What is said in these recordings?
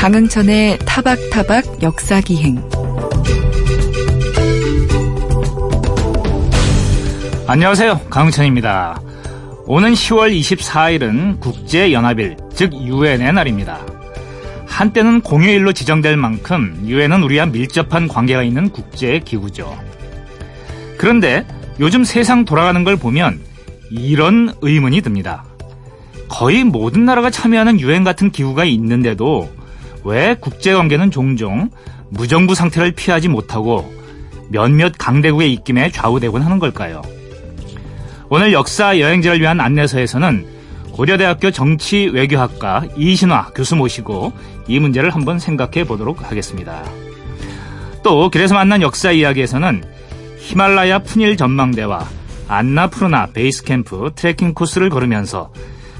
강흥천의 타박타박 역사기행 안녕하세요. 강흥천입니다. 오는 10월 24일은 국제연합일, 즉 유엔의 날입니다. 한때는 공휴일로 지정될 만큼 유엔은 우리와 밀접한 관계가 있는 국제기구죠. 그런데 요즘 세상 돌아가는 걸 보면 이런 의문이 듭니다. 거의 모든 나라가 참여하는 유엔 같은 기구가 있는데도 왜 국제관계는 종종 무정부 상태를 피하지 못하고 몇몇 강대국의 입김에 좌우되곤 하는 걸까요? 오늘 역사 여행지를 위한 안내서에서는 고려대학교 정치 외교학과 이신화 교수 모시고 이 문제를 한번 생각해 보도록 하겠습니다. 또 길에서 만난 역사 이야기에서는 히말라야 푸닐 전망대와 안나푸르나 베이스 캠프 트레킹 코스를 걸으면서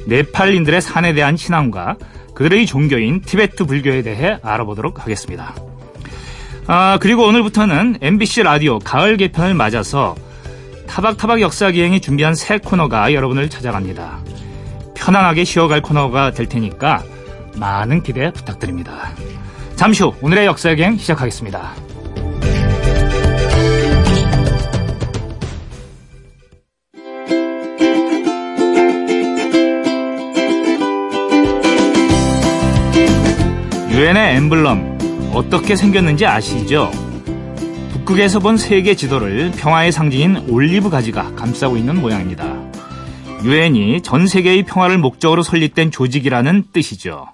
네팔인들의 산에 대한 신앙과 그들의 종교인 티베트 불교에 대해 알아보도록 하겠습니다. 아, 그리고 오늘부터는 MBC 라디오 가을 개편을 맞아서 타박타박 역사기행이 준비한 새 코너가 여러분을 찾아갑니다. 편안하게 쉬어갈 코너가 될 테니까 많은 기대 부탁드립니다. 잠시 후 오늘의 역사기행 시작하겠습니다. 유엔의 엠블럼 어떻게 생겼는지 아시죠? 북극에서 본 세계 지도를 평화의 상징인 올리브 가지가 감싸고 있는 모양입니다. 유엔이 전 세계의 평화를 목적으로 설립된 조직이라는 뜻이죠.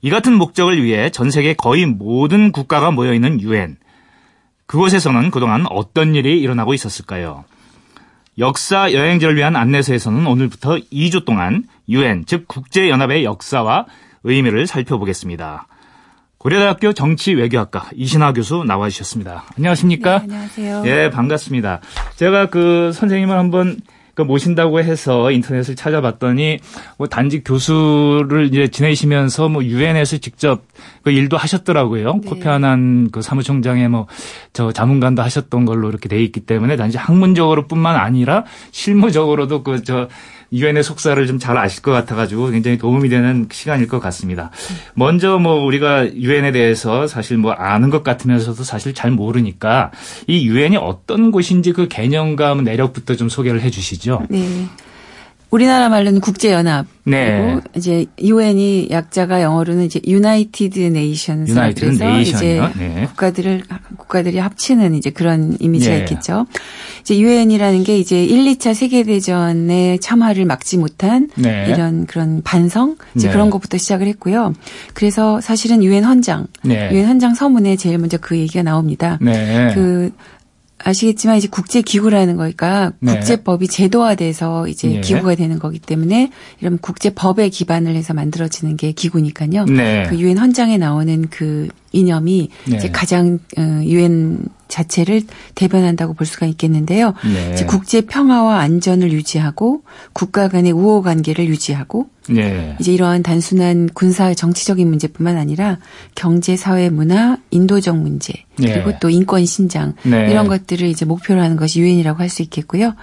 이 같은 목적을 위해 전 세계 거의 모든 국가가 모여 있는 유엔. 그곳에서는 그동안 어떤 일이 일어나고 있었을까요? 역사 여행지를 위한 안내서에서는 오늘부터 2주 동안 유엔, 즉 국제 연합의 역사와 의미를 살펴보겠습니다. 고려대학교 정치외교학과 이신하 교수 나와 주셨습니다. 안녕하십니까? 네, 안녕하세요. 예, 반갑습니다. 제가 그 선생님을 한번 그 모신다고 해서 인터넷을 찾아봤더니 뭐 단지 교수를 이제 지내시면서 뭐 유엔에서 직접 그 일도 하셨더라고요. 네. 코피 아난 그 사무총장의 뭐 저 자문관도 하셨던 걸로 이렇게 돼 있기 때문에 단지 학문적으로뿐만 아니라 실무적으로도 그저 유엔의 속사를 좀 잘 아실 것 같아가지고 굉장히 도움이 되는 시간일 것 같습니다. 먼저 뭐 우리가 유엔에 대해서 사실 뭐 아는 것 같으면서도 사실 잘 모르니까 이 유엔이 어떤 곳인지 그 개념과 내력부터 좀 소개를 해주시죠. 네. 우리나라 말로는 국제연합. 네. 그리고 이제 유엔이 약자가 영어로는 이제 유나이티드 네이션스 United 그래서 이제? 네. 국가들을 국가들이 합치는 이제 그런 이미지가 예. 있겠죠. 이제 유엔이라는 게 이제 1, 2차 세계 대전의 참화를 막지 못한 네. 이런 그런 반성 이제 네. 그런 것부터 시작을 했고요. 그래서 사실은 유엔 헌장, 네. 유엔 헌장 서문에 제일 먼저 그 얘기가 나옵니다. 네. 그 아시겠지만 이제 국제 기구라는 거니까 네. 국제법이 제도화돼서 이제 예. 기구가 되는 거기 때문에 이런 국제법에 기반을 해서 만들어지는 게 기구니까요. 네. 그 유엔 헌장에 나오는 그 이념이 네. 이제 가장 어, 유엔 자체를 대변한다고 볼 수가 있겠는데요. 네. 이제 국제 평화와 안전을 유지하고 국가 간의 우호 관계를 유지하고 네. 이제 이러한 단순한 군사 정치적인 문제뿐만 아니라 경제, 사회, 문화, 인도적 문제 그리고 네. 또 인권 신장 네. 이런 것들을 이제 목표로 하는 것이 유엔이라고 할 수 있겠고요.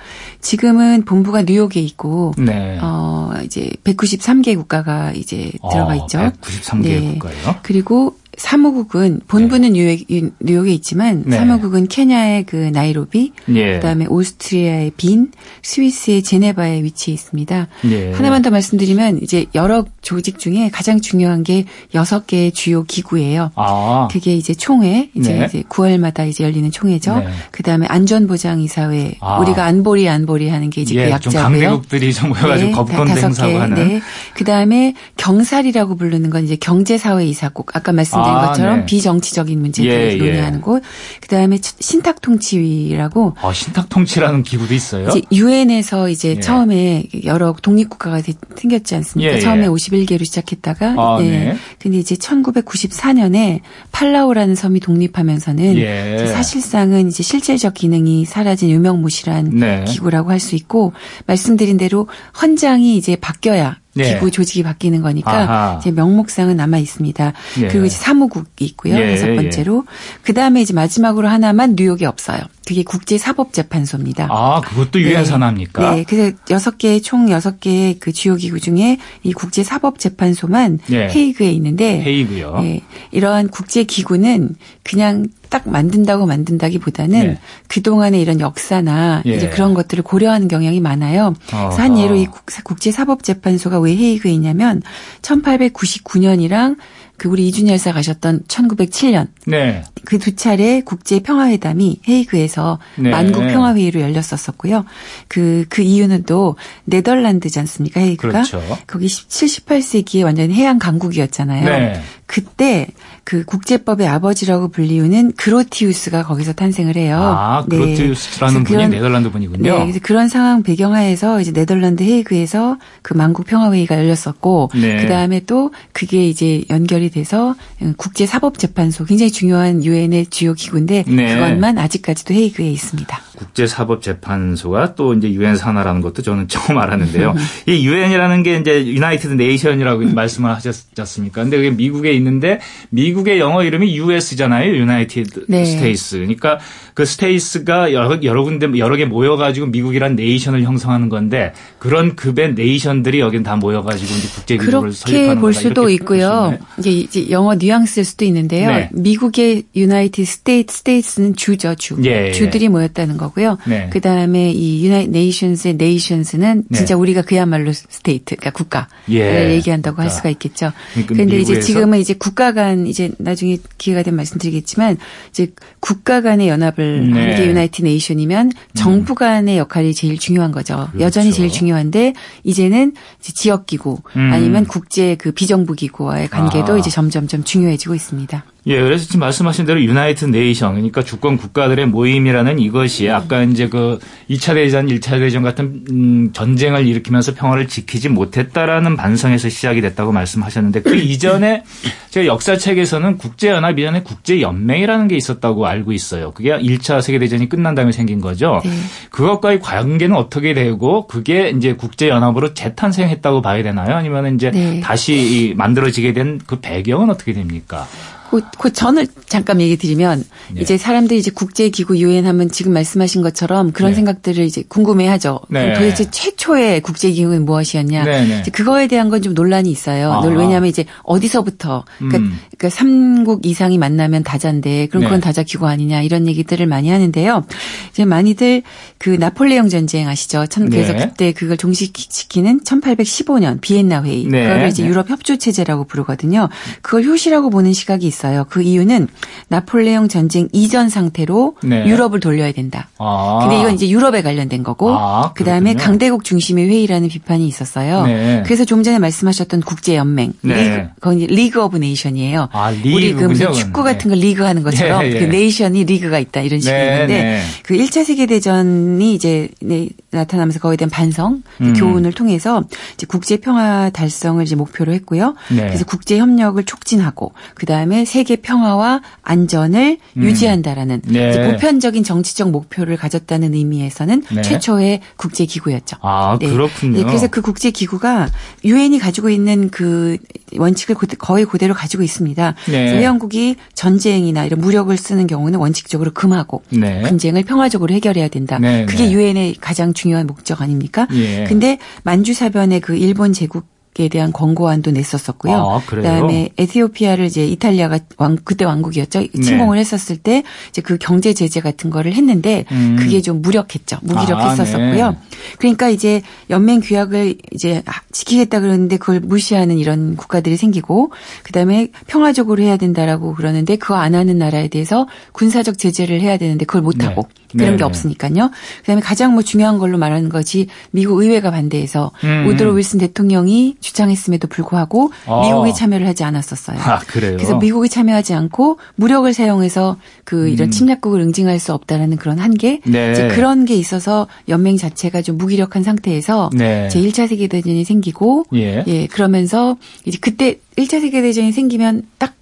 지금은 본부가 뉴욕에 있고 네. 어 이제 193개 국가가 이제 들어가 있죠. 193개 네. 국가요. 그리고 사무국은 본부는 뉴욕, 뉴욕에 있지만 네. 사무국은 케냐의 그 나이로비, 예. 그다음에 오스트리아의 빈, 스위스의 제네바에 위치해 있습니다. 예. 하나만 더 말씀드리면 이제 여러 조직 중에 가장 중요한 게 여섯 개의 주요 기구예요. 아. 그게 이제 총회, 이제, 네. 이제 9월마다 이제 열리는 총회죠. 네. 그 다음에 안전보장이사회, 아. 우리가 안보리 안보리 하는 게 이제 그 예, 좀 약자고요. 강대국들이 좀 모여가지고 거부권 다- 다섯 행사하고 개. 하는. 네. 그 다음에 경살이라고 부르는 건 이제 경제사회이사국. 아까 말씀드린 아, 것처럼 네. 비정치적인 문제들을 예, 논의하는 곳. 그 다음에 신탁통치위라고 아, 신탁통치라는 기구도 있어요. 이제 유엔에서 이제 예. 처음에 여러 독립국가가 되- 생겼지 않습니까? 예, 예. 처음에 51개로 시작했다가 아, 예. 네. 근데 이제 1994년에 팔라우라는 섬이 독립하면서는 예. 사실상은 이제 실질적 기능이 사라진 유명무실한 네. 기구라고 할 수 있고 말씀드린 대로 헌장이 이제 바뀌어야 네. 기구 조직이 바뀌는 거니까 아하. 이제 명목상은 남아 있습니다. 예. 그리고 이제 사무국이 있고요. 예. 다섯 번째로 그 다음에 이제 마지막으로 하나만 뉴욕에 없어요. 그게 국제사법재판소입니다. 아, 그것도 유엔 산하입니까? 네. 네. 그래서 여섯 개, 총 여섯 개의 그 주요 기구 중에 이 국제사법재판소만 네. 헤이그에 있는데. 헤이그요? 네. 이러한 국제기구는 그냥 딱 만든다고 만든다기보다는 네. 그동안의 이런 역사나 예. 이제 그런 것들을 고려하는 경향이 많아요. 그래서 한 예로 이 국제사법재판소가 왜 헤이그에 있냐면 1899년이랑 그 우리 이준희 열사 가셨던 1907년 네. 그 두 차례 국제 평화회담이 헤이그에서 네. 만국 평화회의로 열렸었었고요. 그그 그 이유는 또 네덜란드지 않습니까 헤이그가 그렇죠. 거기 17, 18세기에 완전 히 해양 강국이었잖아요. 네. 그때 그 국제법의 아버지라고 불리우는 그로티우스가 거기서 탄생을 해요. 아, 네. 그로티우스라는 분이 그런, 네덜란드 분이군요. 네, 그래서 그런 상황 배경하에서 이제 네덜란드 헤이그에서 그 만국 평화회의가 열렸었고, 네. 그 다음에 또 그게 이제 연결이 돼서 국제사법재판소 굉장히 중요한 유엔의 주요 기구인데 네. 그것만 아직까지도 헤이그에 있습니다. 국제사법재판소가 또 이제 유엔 산하라는 것도 저는 처음 알았는데요. 이 유엔이라는 게 이제 United Nation이라고 말씀을 하셨습니까? 근데 그게 미국에 있는데 미국의 영어 이름이 US잖아요. United 네. States. 그러니까 그 States가 여러, 여러 군데 여러 개 모여 가지고 미국이란 nation을 형성하는 건데 그런 급의 nation들이 여긴 다 모여 가지고 이제 국제 기구를 설립하는 볼 수도 있고요. 이제, 이제 영어 뉘앙스일 수도 있는데요. 네. 미국의 United State State는 주죠 주. 예, 예. 주들이 모였다는 거고 요. 네. 그 다음에 이 United Nations의 Nations는 네. 진짜 우리가 그야말로 state, 그러니까 국가를 예. 얘기한다고. 할 수가 있겠죠. 그러니까 그런데 이제 지금은 이제 국가 간 이제 나중에 기회가 되면 말씀드리겠지만 이제 국가 간의 연합을 네. 하는 게 United Nation이면 정부 간의 역할이 제일 중요한 거죠. 그렇죠. 여전히 제일 중요한데 이제는 이제 지역 기구 음. 아니면 국제 그 비정부 기구와의 관계도 아. 이제 점점점 중요해지고 있습니다. 예, 그래서 지금 말씀하신 대로 United Nation, 그러니까 주권 국가들의 모임이라는 이것이 아까 이제 그 2차 대전, 1차 대전 같은 음, 전쟁을 일으키면서 평화를 지키지 못했다라는 반성에서 시작이 됐다고 말씀하셨는데 그 이전에 제가 역사책에서는 국제연합 이전에 국제연맹이라는 게 있었다고 알고 있어요. 그게 1차 세계대전이 끝난 다음에 생긴 거죠. 네. 그것과의 관계는 어떻게 되고 그게 이제 국제연합으로 재탄생했다고 봐야 되나요? 아니면 이제 네. 다시 만들어지게 된 그 배경은 어떻게 됩니까? 그, 그 전을 잠깐 얘기 드리면 네. 이제 사람들이 이제 국제기구 유엔 하면 지금 말씀하신 것처럼 그런 네. 생각들을 이제 궁금해하죠. 네. 도대체 최초의 국제기구는 무엇이었냐. 네, 네. 그거에 대한 건 좀 논란이 있어요. 아. 왜냐하면 이제 어디서부터 그러니까, 음. 그러니까 3국 이상이 만나면 다자인데 그럼 그건 네. 다자 기구 아니냐 이런 얘기들을 많이 하는데요. 이제 많이들 그 나폴레옹 전쟁 아시죠? 그래서 그때 그걸 종식시키는 1815년 비엔나 회의. 그거를 이제 유럽 협조 체제라고 부르거든요. 그걸 효시라고 보는 시각이 있어요. 있어요. 그 이유는 나폴레옹 전쟁 이전 상태로 네. 유럽을 돌려야 된다. 아. 근데 이건 이제 유럽에 관련된 거고 아, 그다음에 강대국 중심의 회의라는 비판이 있었어요. 네. 그래서 좀 전에 말씀하셨던 국제 연맹 네. League League of Nation이에요. 아, 우리 그 무슨 축구 같은 걸 리그 하는 것처럼 예, 예. 그 네이션이 리그가 있다 이런 식이 네, 있는데 네. 그 1차 세계 대전이 이제 네, 나타나면서 거기에 대한 반성, 음. 교훈을 통해서 이제 국제 평화 달성을 이제 목표로 했고요. 네. 그래서 국제 협력을 촉진하고 그 다음에 세계 평화와 안전을 음. 유지한다라는 네. 보편적인 정치적 목표를 가졌다는 의미에서는 네. 최초의 국제 기구였죠. 아 네. 그렇군요. 네, 그래서 그 국제 기구가 유엔이 가지고 있는 그 원칙을 거의 그대로 가지고 있습니다. 네. 회원국이 전쟁이나 이런 무력을 쓰는 경우는 원칙적으로 금하고 네. 분쟁을 평화적으로 해결해야 된다. 네, 그게 유엔의 가장 중요한 목적 아닙니까? 예. 근데 만주사변의 그 일본 제국 에 대한 권고안도 냈었었고요. 아, 그다음에 에티오피아를 이제 이탈리아가 왕 그때 왕국이었죠. 네. 침공을 네. 했었을 때 이제 그 경제 제재 같은 거를 했는데 음. 그게 좀 무력했죠. 무기력했었었고요. 아, 네. 그러니까 이제 연맹 규약을 이제 지키겠다 그러는데 그걸 무시하는 이런 국가들이 생기고 그다음에 평화적으로 해야 된다라고 그러는데 그거 안 하는 나라에 대해서 군사적 제재를 해야 되는데 그걸 못 하고 네. 그런 네. 게 없으니까요. 그다음에 가장 뭐 중요한 걸로 말하는 것이 미국 의회가 반대해서 음. 우드로 윌슨 대통령이 주장했음에도 불구하고 아. 미국이 참여를 하지 않았었어요. 아, 그래요? 그래서 미국이 참여하지 않고 무력을 사용해서 그 이런 음. 침략국을 응징할 수 없다라는 그런 한계 네. 이제 그런 게 있어서 연맹 자체가 좀 무기력한 상태에서 네. 제 1차 세계 대전이 생기고 예. 예 그러면서 이제 그때 1차 세계 대전이 생기면 딱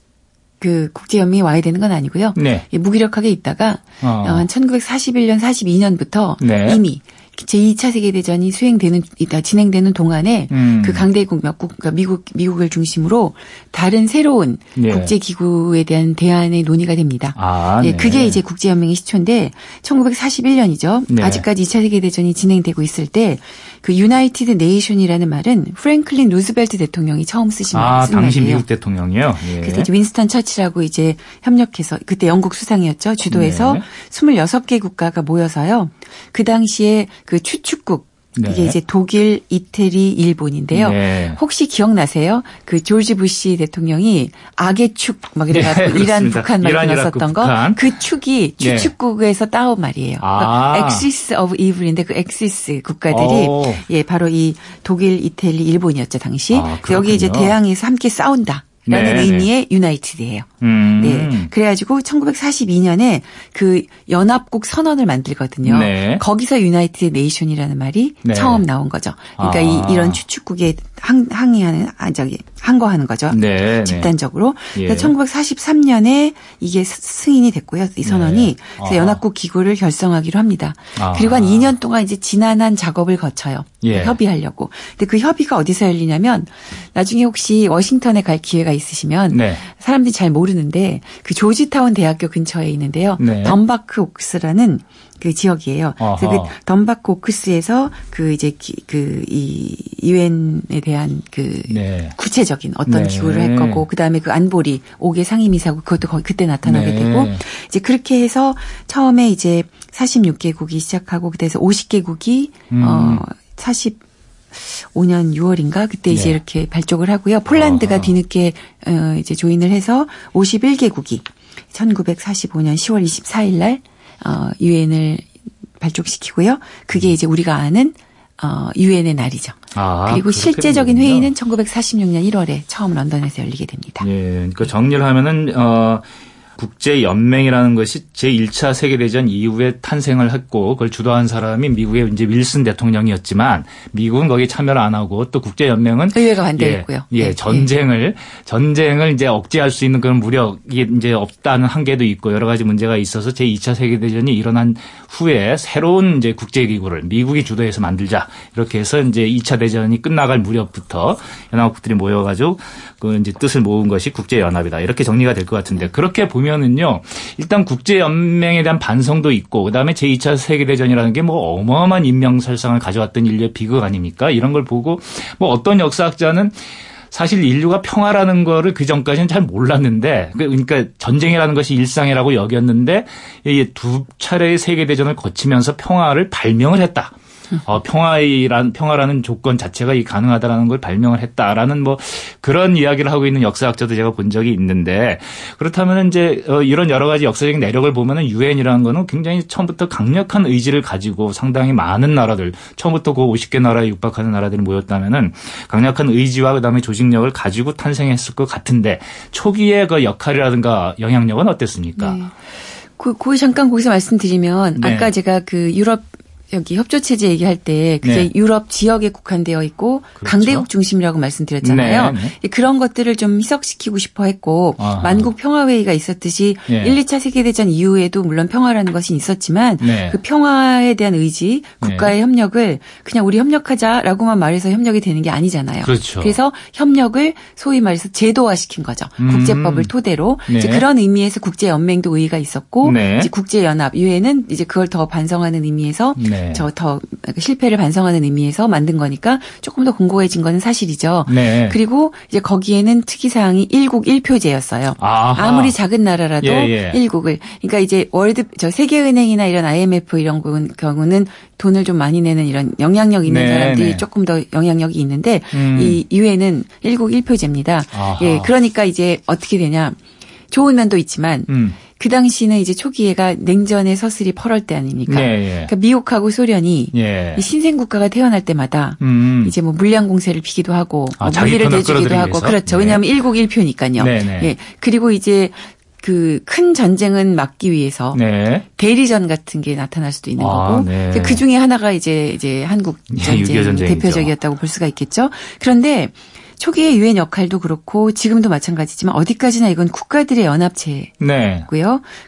그 국제연맹이 와야 되는 건 아니고요. 네. 예, 무기력하게 있다가 어. 한 1941년, 42년부터 네. 이미 제2차 세계대전이 수행되는, 진행되는 동안에 음. 그 강대국 몇 국, 그러니까 미국, 미국을 중심으로 다른 새로운 예. 국제기구에 대한 대안의 논의가 됩니다. 아, 예, 네. 그게 이제 국제연맹의 시초인데 1941년이죠. 네. 아직까지 2차 세계대전이 진행되고 있을 때 그 United Nation이라는 말은 프랭클린 루스벨트 대통령이 처음 쓰신 아, 쓴 당시 말이에요. 미국 대통령이요? 예. 그래서 이제 윈스턴 처칠라고 이제 협력해서 그때 영국 수상이었죠. 주도해서 네. 26개 국가가 모여서요. 그 당시에 그 추축국 네. 이게 이제 독일, 이태리, 일본인데요. 네. 혹시 기억나세요? 그 조지 부시 대통령이 악의 축 막 이래가지고 네, 이란 북한 막 나섰던 거. 그 축이 네. 추축국에서 따온 말이에요. 아. 그러니까 axis of evil인데 그 axis 국가들이 오. 예 바로 이 독일, 이태리, 일본이었죠 당시. 아, 여기 이제 대항에서 함께 싸운다. 라는 네, 의미의 유나이티드예요. 음. 네. 그래가지고 1942년에 그 연합국 선언을 만들거든요. 네. 거기서 유나이티드 네이션이라는 말이 네. 처음 나온 거죠. 그러니까 아. 이, 이런 추축국에 항, 항의하는 아 저기 항거하는 거죠. 네, 네. 집단적으로. 예. 그래서 1943년에 이게 승인이 됐고요. 이 선언이 네. 그래서 연합국 기구를 결성하기로 합니다. 아. 그리고 한 2년 동안 이제 지난한 작업을 거쳐요. 예. 협의하려고. 근데 그 협의가 어디서 열리냐면 나중에 혹시 워싱턴에 갈 기회가 있으시면 네. 사람들이 잘 모르는데 그 조지타운 대학교 근처에 있는데요. 네. 덤바크 옥스라는 그 지역이에요. 그래서 그 덤바크 오크스에서 그 이제 그이 유엔에 대한 그 네. 구체적인 어떤 네. 기구를 할 거고 그다음에 그 안보리 5개 상임이사고 그것도 거기 그때 나타나게 네. 되고 이제 그렇게 해서 처음에 이제 46개국이 시작하고 그때서 50개국이 음. 어 40. 5년 6월인가 그때 이제 네. 이렇게 발족을 하고요. 폴란드가 아하. 뒤늦게 어 이제 조인을 해서 51개국이 1945년 10월 24일 날 어, 유엔을 발족시키고요. 그게 이제 우리가 아는 어, 유엔의 날이죠. 아, 그리고 실제적인 회의는 1946년 1월에 처음 런던에서 열리게 됩니다. 예, 그러니까 정리를 하면은 어 국제연맹이라는 것이 제1차 세계대전 이후에 탄생을 했고 그걸 주도한 사람이 미국의 이제 윌슨 대통령이었지만 미국은 거기에 참여를 안 하고 또 국제연맹은 의회가 반대했고요. 예, 예 네. 전쟁을 전쟁을 이제 억제할 수 있는 그런 무력이 이제 없다는 한계도 있고 여러 가지 문제가 있어서 제2차 세계대전이 일어난 후에 새로운 이제 국제기구를 미국이 주도해서 만들자 이렇게 해서 이제 2차 대전이 끝나갈 무렵부터 연합국들이 모여가지고 그 이제 뜻을 모은 것이 국제연합이다 이렇게 정리가 될 것 같은데 그렇게 보면 보면은요. 일단 국제연맹에 대한 반성도 있고 그다음에 제2차 세계대전이라는 게 뭐 어마어마한 인명살상을 가져왔던 인류의 비극 아닙니까? 이런 걸 보고 뭐 어떤 역사학자는 사실 인류가 평화라는 거를 그 전까지는 잘 몰랐는데 그 그러니까 전쟁이라는 것이 일상이라고 여겼는데 두 차례의 세계 대전을 거치면서 평화를 발명을 했다. 어, 평화란 평화라는 조건 자체가 이 가능하다라는 걸 발명을 했다라는 뭐 그런 이야기를 하고 있는 역사학자도 제가 본 적이 있는데 그렇다면 이제 어, 이런 여러 가지 역사적인 내력을 보면은 유엔이라는 거는 굉장히 처음부터 강력한 의지를 가지고 상당히 많은 나라들 처음부터 그 50개 나라에 육박하는 나라들이 모였다면은 강력한 의지와 그다음에 조직력을 가지고 탄생했을 것 같은데 초기의 그 역할이라든가 영향력은 어땠습니까? 네. 그, 그 잠깐 거기서 말씀드리면 네. 아까 제가 그 유럽 여기 협조 체제 얘기할 때 그게 네. 유럽 지역에 국한되어 있고 그렇죠. 강대국 중심이라고 말씀드렸잖아요. 네, 네. 그런 것들을 좀 희석시키고 싶어 했고 아하. 만국 평화 회의가 있었듯이 네. 1, 2차 세계 대전 이후에도 물론 평화라는 것이 있었지만 네. 그 평화에 대한 의지, 국가의 네. 협력을 그냥 우리 협력하자라고만 말해서 협력이 되는 게 아니잖아요. 그렇죠. 그래서 협력을 소위 말해서 제도화시킨 거죠. 음. 국제법을 토대로 이제 그런 의미에서 국제 연맹도 의의가 있었고 이제 국제 연합 유엔은 이제 그걸 더 반성하는 의미에서 네. 저더 실패를 반성하는 의미에서 만든 거니까 조금 더 공고해진 거는 사실이죠. 네. 그리고 이제 거기에는 특이사항이 일국 1표제였어요. 아하. 아무리 작은 나라라도 예, 예. 일국을 그러니까 이제 월드 저 세계은행이나 이런 IMF 이런 경우는 돈을 좀 많이 내는 이런 영향력 있는 네, 사람들이 네. 조금 더 영향력이 있는데 음. 이 유엔은 일국 1표제입니다. 예, 그러니까 이제 어떻게 되냐? 좋은 면도 있지만 음. 그 당시는 이제 초기에가 냉전의 서슬이 8월 때 아닙니까? 예, 예. 그러니까 미국하고 소련이 예. 신생 국가가 태어날 때마다 음. 이제 뭐 물량 공세를 피기도 하고 아, 뭐 무기를 내주기도 하고? 그렇죠. 네. 왜냐하면 일국 일표니까요. 네, 네. 예. 그리고 이제 그큰 전쟁은 막기 위해서 네. 대리전 같은 게 나타날 수도 있는 아, 거고 네. 그 중에 하나가 이제 이제 한국 예, 전쟁 대표적이었다고 볼 수가 있겠죠. 그런데 초기의 유엔 역할도 그렇고 지금도 마찬가지지만 어디까지나 이건 국가들의 연합체고요. 네.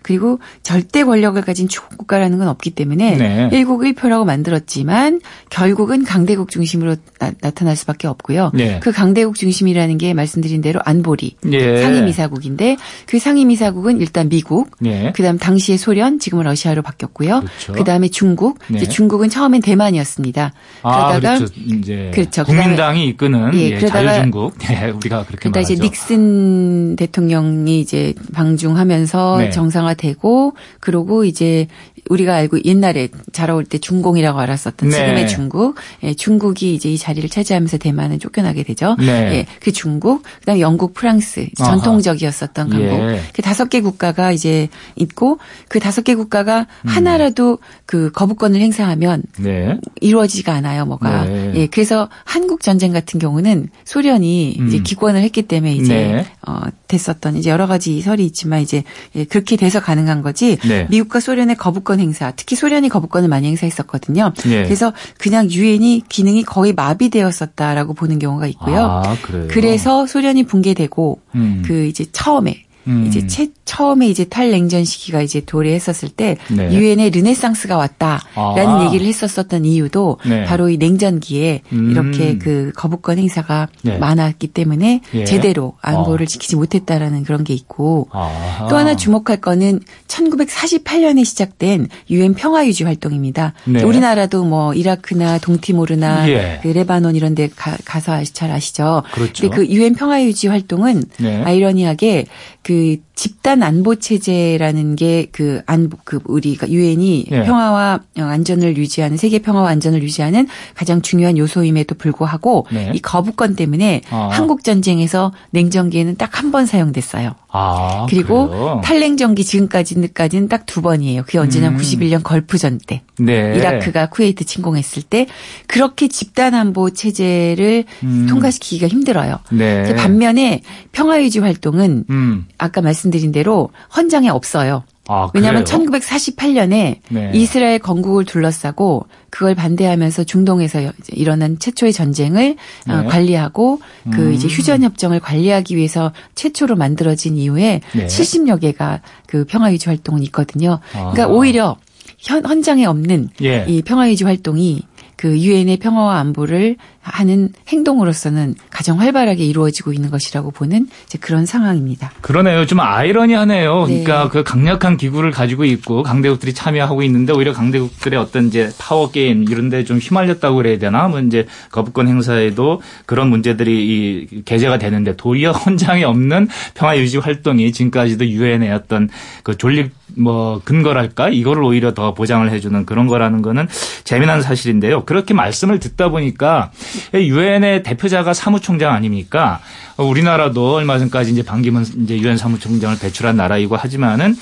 그리고 절대 권력을 가진 국가라는 건 없기 때문에 네. 일국 일표라고 만들었지만 결국은 강대국 중심으로 나, 타날 수밖에 없고요. 네. 그 강대국 중심이라는 게 말씀드린 대로 안보리 예. 상임이사국인데 그 상임이사국은 일단 미국, 네. 그다음 당시의 소련, 지금은 러시아로 바뀌었고요. 그렇죠. 그다음에 중국, 네. 중국은 처음엔 대만이었습니다. 아, 그러다가 그렇죠. 이제 그렇죠. 국민당이 이끄는 예, 예, 자 유중국. 네, 우리가 그렇게 그러다 이제 닉슨 대통령이 이제 방중하면서 네. 정상화되고 그러고 이제 우리가 알고 옛날에 자라올 때 중공이라고 알았었던 네. 지금의 중국, 예, 중국이 이제 이 자리를 차지하면서 대만은 쫓겨나게 되죠. 네. 예, 그 중국, 그다음 에 영국, 프랑스 전통적이었었던 강국 예. 그 다섯 개 국가가 이제 있고 그 다섯 개 국가가 음. 하나라도 그 거부권을 행사하면 네. 이루어지지가 않아요, 뭐가. 네. 예, 그래서 한국 전쟁 같은 경우는 소련이 음. 이제 기권을 했기 때문에 이제 네. 어 됐었던 이제 여러 가지 설이 있지만 이제 예, 그렇게 돼서 가능한 거지. 네. 미국과 소련의 거부권 행사, 특히 소련이 거부권을 많이 행사했었거든요. 예. 그래서 그냥 유엔이 기능이 거의 마비되었었다라고 보는 경우가 있고요. 아, 그래서 소련이 붕괴되고 음. 그 이제 처음에 음. 이제 채, 처음에 이제 탈냉전 시기가 이제 도래했었을 때 네. 유엔에 르네상스가 왔다라는 아. 얘기를 했었었던 이유도 네. 바로 이 냉전기에 음. 이렇게 그 거부권 행사가 네. 많았기 때문에 예. 제대로 안보를 아. 지키지 못했다라는 그런 게 있고 아하. 또 하나 주목할 거는 1948년에 시작된 유엔 평화 유지 활동입니다. 네. 우리나라도 뭐 이라크나 동티모르나 예. 그 레바논 이런 데 가, 서잘 아시죠. 그렇죠. 근데 그 유엔 평화 유지 활동은 네. 아이러니하게 그 que 집단 안보 체제라는 게 그 안보 그 우리가 유엔이 예. 평화와 안전을 유지하는 세계 평화와 안전을 유지하는 가장 중요한 요소임에도 불구하고 네. 이 거부권 때문에 아. 한국 전쟁에서 냉전기에는 딱 한 번 사용됐어요. 아, 그리고 그래요? 탈냉전기 지금까지까지는 딱 두 번이에요. 그게 언제냐 음. 91년 걸프전 때. 네. 이라크가 쿠웨이트 침공했을 때 그렇게 집단 안보 체제를 음. 통과시키기가 힘들어요. 네. 반면에 평화 유지 활동은 음. 아까 말씀 드린 대로 헌장에 없어요. 아, 왜냐하면 1948년에 네. 이스라엘 건국을 둘러싸고 그걸 반대하면서 중동에서 일어난 최초의 전쟁을 어, 네. 관리하고 그 음. 이제 휴전 협정을 관리하기 위해서 최초로 만들어진 이후에 네. 70여 개가 그 평화 유지 활동은 있거든요. 그러니까 아. 오히려 현, 헌장에 없는 예. 이 평화 유지 활동이 그 유엔의 평화와 안보를 하는 행동으로서는 가장 활발하게 이루어지고 있는 것이라고 보는 이제 그런 상황입니다. 그러네요. 좀 아이러니하네요. 네. 그러니까 그 강력한 기구를 가지고 있고 강대국들이 참여하고 있는데 오히려 강대국들의 어떤 이제 파워 게임 이런 데 좀 휘말렸다고 그래야 되나? 뭐 이제 거부권 행사에도 그런 문제들이 이 게재가 되는데 도리어 헌장에 없는 평화 유지 활동이 지금까지도 유엔의 어떤 그 존립 뭐 근거랄까 이거를 오히려 더 보장을 해주는 그런 거라는 거는 재미난 사실인데요. 그렇게 말씀을 듣다 보니까 유엔의 대표자가 사무총장 아닙니까? 우리나라도 얼마 전까지 이제 반기문 이제 유엔 사무총장을 배출한 나라이고 하지만은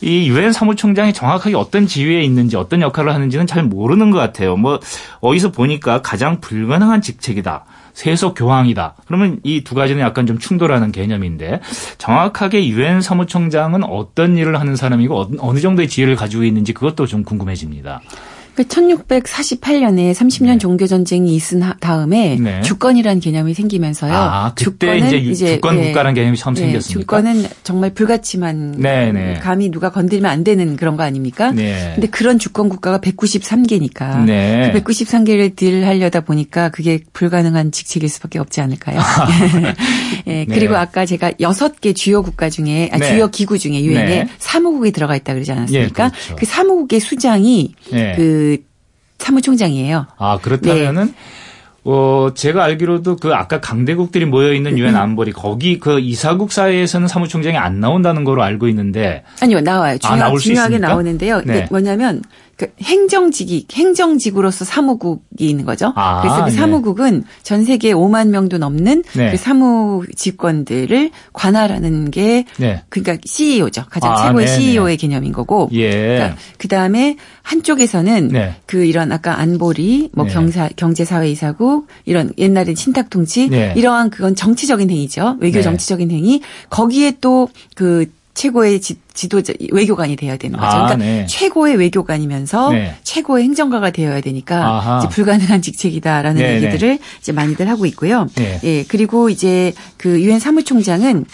이 유엔 사무총장이 정확하게 어떤 지위에 있는지 어떤 역할을 하는지는 잘 모르는 것 같아요. 뭐 어디서 보니까 가장 불가능한 직책이다. 세속 교황이다. 그러면 이 두 가지는 약간 좀 충돌하는 개념인데 정확하게 유엔 사무총장은 어떤 일을 하는 사람이고 어느 정도의 지위를 가지고 있는지 그것도 좀 궁금해집니다. 1648년에 30년 네. 종교 전쟁이 있은 다음에 네. 주권이라는 개념이 생기면서 아, 그때 주권은 이제, 주권 네. 국가라는 개념이 처음 네. 생겼습니까? 주권은 정말 불가치만 네, 네. 감히 누가 건들면 안 되는 그런 거 아닙니까? 네. 근데 그런 주권 국가가 193개니까 네. 그 193개를 딜하려다 보니까 그게 불가능한 직책일 수밖에 없지 않을까요? 예, 그리고 아까 제가 6개 주요 국가 중에 아, 주요 기구 중에 유엔에 사무국이 들어가 있다 그러지 않았습니까? 예, 그렇죠. 그 사무국의 수장이 그 사무총장이에요. 아, 그렇다면은 네. 어, 제가 알기로도 그 아까 강대국들이 모여 있는 유엔 안보리 거기 그 이사국 사회에서는 사무총장이 안 나온다는 거로 알고 있는데 아니요 나와요. 중요, 아, 중요하게 나오는데요. 네. 뭐냐면 그 행정직이 행정직으로서 사무국이 있는 거죠. 아, 그래서 그 네. 사무국은 네. 전 세계 5만 명도 넘는 네. 그 사무직권들을 관할하는 게 네. 그러니까 CEO죠. 가장 아, 최고의 네네. CEO의 개념인 거고. 예. 그러니까 그 다음에 한쪽에서는 네. 그 이런 아까 안보리, 뭐 네. 경사 경제사회이사국 이런 옛날에 신탁통치 이러한 그건 정치적인 행위죠. 외교 정치적인 행위. 거기에 또그 최고의 지, 지도자 외교관이 되어야 되는 거죠. 아, 그러니까 네. 최고의 외교관이면서 네. 최고의 행정가가 되어야 되니까 이제 불가능한 직책이다라는 네, 네, 얘기들을 이제 많이들 하고 있고요. 네. 예, 그리고 이제 그 유엔 사무총장은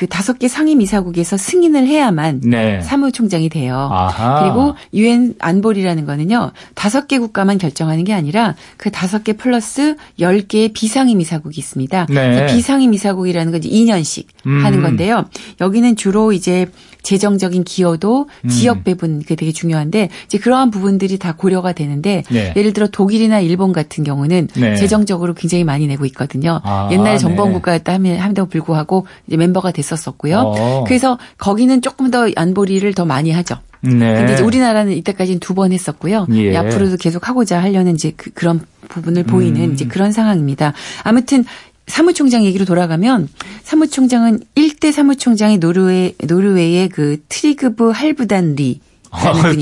그 다섯 개 상임이사국에서 승인을 해야만 네. 사무총장이 돼요. 아하. 그리고 유엔 안보리라는 거는요. 다섯 개 국가만 결정하는 게 아니라 그 다섯 개 플러스 열 개의 비상임이사국이 있습니다. 네. 비상임이사국이라는 건 이제 2년씩 음. 하는 건데요. 여기는 주로 이제 재정 적인 기여도 음. 지역 배분 그게 되게 중요한데 이제 그러한 부분들이 다 고려가 되는데 네. 예를 들어 독일이나 일본 같은 경우는 네. 재정적으로 굉장히 많이 내고 있거든요. 아, 옛날에 전범 국가였다 네. 함에도 불구하고 이제 멤버가 됐었었고요. 어. 그래서 거기는 조금 더 안보리를 더 많이 하죠. 네. 근데 이제 우리나라는 이때까지는 두 번 했었고요. 예. 앞으로도 계속 하고자 하려는 이제 그, 런 부분을 보이는 음. 이제 그런 상황입니다. 아무튼 사무총장 얘기로 돌아가면 사무총장은 1대 사무총장이 노르웨이 노르웨이의 그 트리그브 할브단 리 아,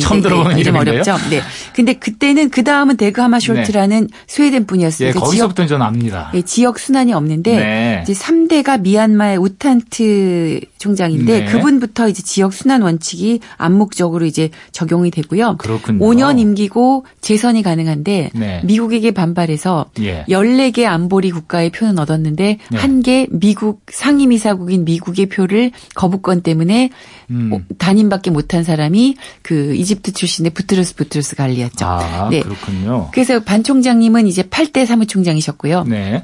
처음 들어보는 네, 이름인데요. 어렵죠. 네. 근데 그때는 그 다음은 다그 함마숄드라는 네. 스웨덴 분이었어요. 예, 그 거기서부터 저는 압니다. 예, 지역 순환이 없는데 네. 이제 3대가 미얀마의 우탄트 총장인데 네. 그분부터 이제 지역 순환 원칙이 암묵적으로 이제 적용이 되고요. 그렇군요. 5년 임기고 재선이 가능한데 네. 미국에게 반발해서 예. 14개 안보리 국가의 표는 얻었는데 네. 한개 미국 상임이사국인 미국의 표를 거부권 때문에 음. 단임밖에 못한 사람이 그 이집트 출신의 부트로스 부트로스 갈리였죠. 아, 네. 그렇군요. 그래서 반 총장님은 이제 8대 사무총장이셨고요. 네.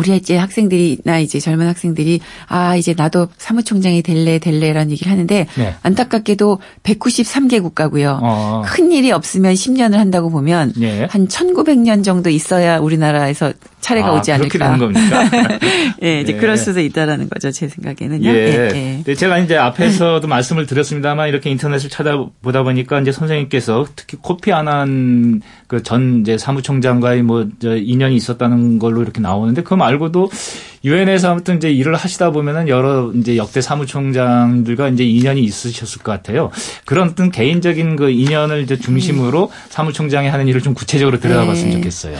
우리 이제 학생들이나 이제 젊은 학생들이 아 이제 나도 사무총장이 될래 될래라는 얘기를 하는데 네. 안타깝게도 193개 국가고요. 어. 큰 일이 없으면 10년을 한다고 보면 네. 한 1900년 정도 있어야 우리나라에서 차례가 아, 오지 않을까. 그렇게 되는 겁니까? 예, 이제 네. 그럴 수도 있다라는 거죠. 제 생각에는요. 예. 예, 예. 제가 이제 앞에서도 말씀을 드렸습니다만 이렇게 인터넷을 찾아보다 보니까 이제 선생님께서 특히 코피 아난 그전 이제 사무총장과의 뭐저 인연이 있었다는 걸로 이렇게 나오는데 그 말고도 유엔에서 아무튼 이제 일을 하시다 보면은 여러 이제 역대 사무총장들과 이제 인연이 있으셨을 것 같아요. 그런 어떤 개인적인 그 인연을 이제 중심으로 사무총장이 하는 일을 좀 구체적으로 들여다봤으면 네. 좋겠어요.